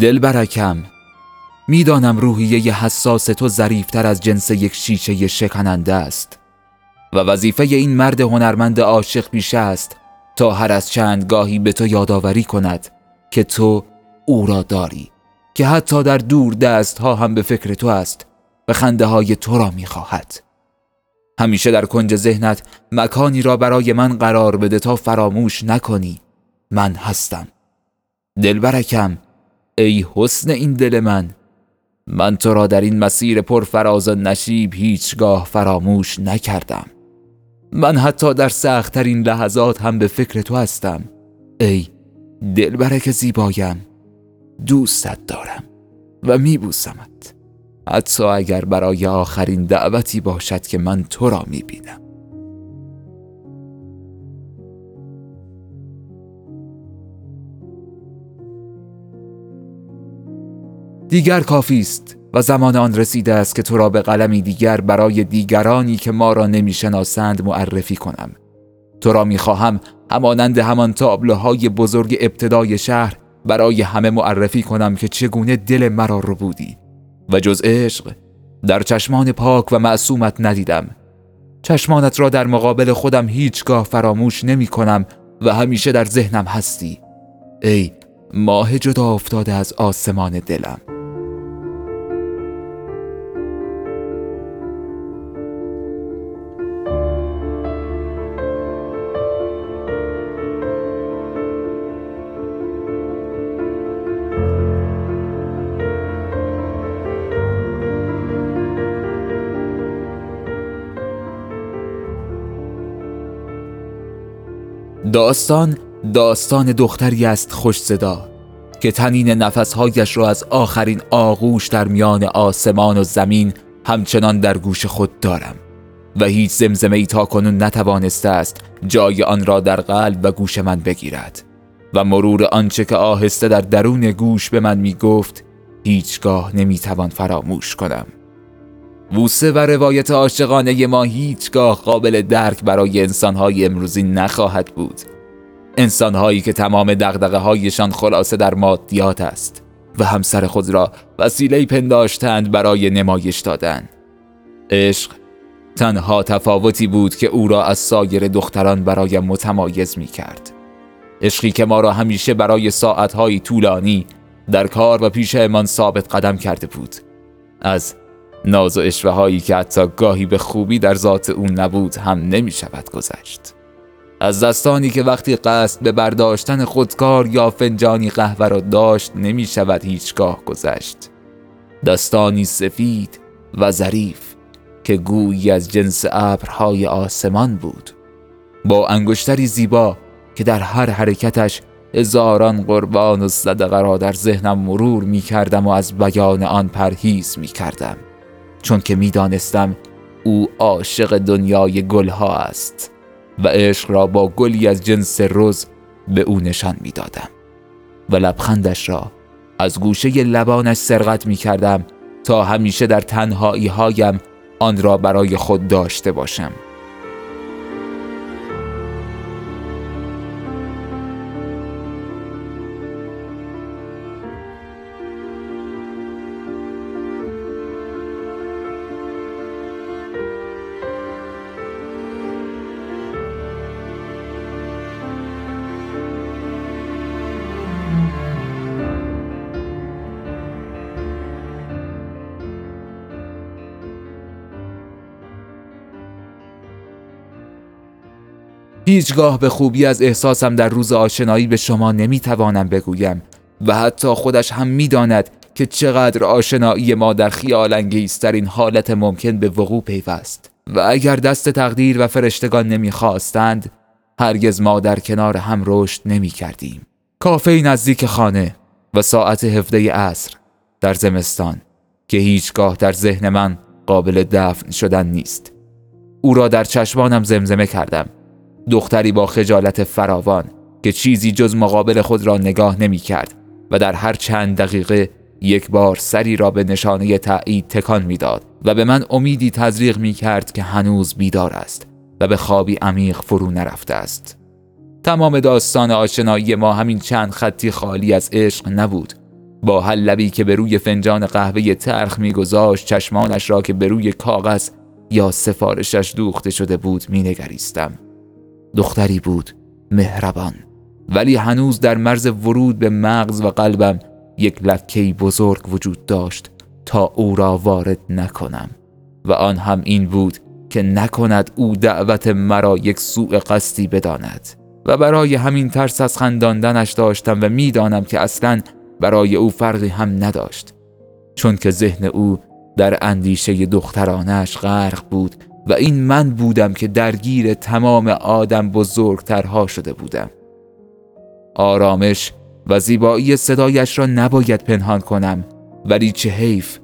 دل برکم. می‌دانم روحیه حساس تو ظریفتر از جنس یک شیشه شکننده است. و وظیفه این مرد هنرمند عاشق بیشه است تا هر از چند گاهی به تو یادآوری کند که تو او را داری که حتی در دور دست ها هم به فکر تو است و خنده های تو را می‌خواهد. همیشه در کنج ذهنت مکانی را برای من قرار بده تا فراموش نکنی من هستم. دلبرکم ای حسن این دل من من تو را در این مسیر پرفراز و نشیب هیچگاه فراموش نکردم. من حتی در سختترین لحظات هم به فکر تو هستم. ای دلبرک زیبایم دوستت دارم و میبوسمت. حتی اگر برای آخرین دعوتی باشد که من تو را می‌بینم. دیگر کافی است و زمان آن رسیده است که تو را به قلمی دیگر برای دیگرانی که ما را نمی‌شناسند معرفی کنم. تو را می‌خواهم همانند همان تابلوهای بزرگ ابتدای شهر برای همه معرفی کنم که چگونه دل مرا رو بودی. و جز عشق در چشمان پاک و معصومت ندیدم. چشمانت را در مقابل خودم هیچگاه فراموش نمی کنم و همیشه در ذهنم هستی. ای ماه جدا افتاده از آسمان دلم. داستان داستان دختری است خوش صدا که تنین نفسهایش را از آخرین آغوش در میان آسمان و زمین همچنان در گوش خود دارم. و هیچ زمزمه ای تا کنون نتوانسته است جای آن را در قلب و گوش من بگیرد. و مرور آنچه که آهسته در درون گوش به من می گفت هیچگاه نمی‌توان فراموش کنم. بوسه و روایت عاشقانه ما هیچگاه قابل درک برای انسانهای امروزی نخواهد بود. انسانهایی که تمام دقدقه هایشان خلاصه در مادیات است و همسر خود را وسیله پنداشتند برای نمایش دادن. عشق تنها تفاوتی بود که او را از سایر دختران برای متمایز می کرد عشقی که ما را همیشه برای ساعتهای طولانی در کار و پیشمان ثابت قدم کرده بود. از ناز و اشوه هایی که حتی گاهی به خوبی در ذات او نبود هم نمی شود گذشت. از دستانی که وقتی قصد به برداشتن خودکار یا فنجانی قهوه را داشت نمی شود هیچگاه گذشت. دستانی سفید و ظریف که گویی از جنس ابرهای آسمان بود. با انگشتری زیبا که در هر حرکتش هزاران قربان و صدقه را در ذهنم مرور می کردم و از بیان آن پرهیز می کردم چون که می‌دانستم او عاشق دنیای گلها است و عشق را با گلی از جنس روز به او نشان می‌دادم و لبخندش را از گوشه لبانش سرقت می کردم تا همیشه در تنهایی هایم آن را برای خود داشته باشم. هیچگاه به خوبی از احساسم در روز آشنایی به شما نمی‌توانم بگویم و حتی خودش هم می‌داند که چقدر آشنایی ما در خیال انگیزترین حالت ممکن به وقوع پیوست. و اگر دست تقدیر و فرشتگان نمی‌خواستند هرگز ما در کنار هم رشد نمی کردیم کافه نزدیک خانه و ساعت هفته عصر در زمستان که هیچگاه در ذهن من قابل دفن شدن نیست. او را در چشمانم زمزمه کردم. دختری با خجالت فراوان که چیزی جز مقابل خود را نگاه نمی کرد و در هر چند دقیقه یک بار سری را به نشانه تایید تکان می‌داد و به من امیدی تزریق می کرد که هنوز بیدار است و به خوابی عمیق فرو نرفته است. تمام داستان آشنایی ما همین چند خطی خالی از عشق نبود. با هر لبی که به روی فنجان قهوه ترخ میگذاشت چشمانش را که به روی کاغذ یا سفارشش دوخته شده بود مینگریستم. دختری بود مهربان ولی هنوز در مرز ورود به مغز و قلبم یک لکهی بزرگ وجود داشت تا او را وارد نکنم. و آن هم این بود که نکند او دعوت مرا یک سوء قصدی بداند. و برای همین ترس از خنداندنش داشتم و می‌دانم که اصلا برای او فرقی هم نداشت. چون که ذهن او در اندیشه دخترانش غرق بود و این من بودم که درگیر تمام آدم بزرگترها شده بودم. آرامش و زیبایی صدایش را نباید پنهان کنم ولی چه حیف.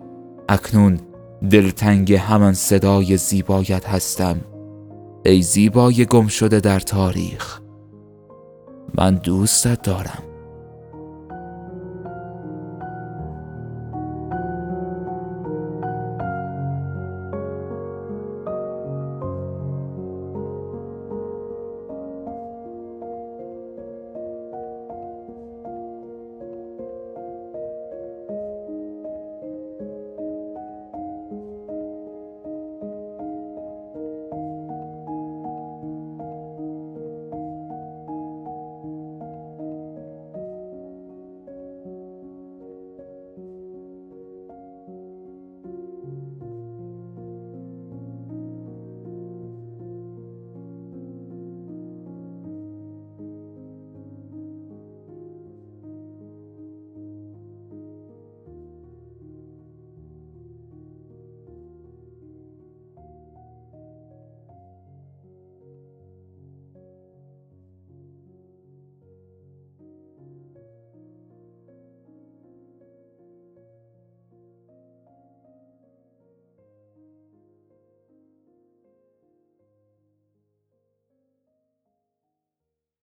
اکنون دلتنگ همان صدای زیبایت هستم. ای زیبای گم شده در تاریخ. من دوستت دارم.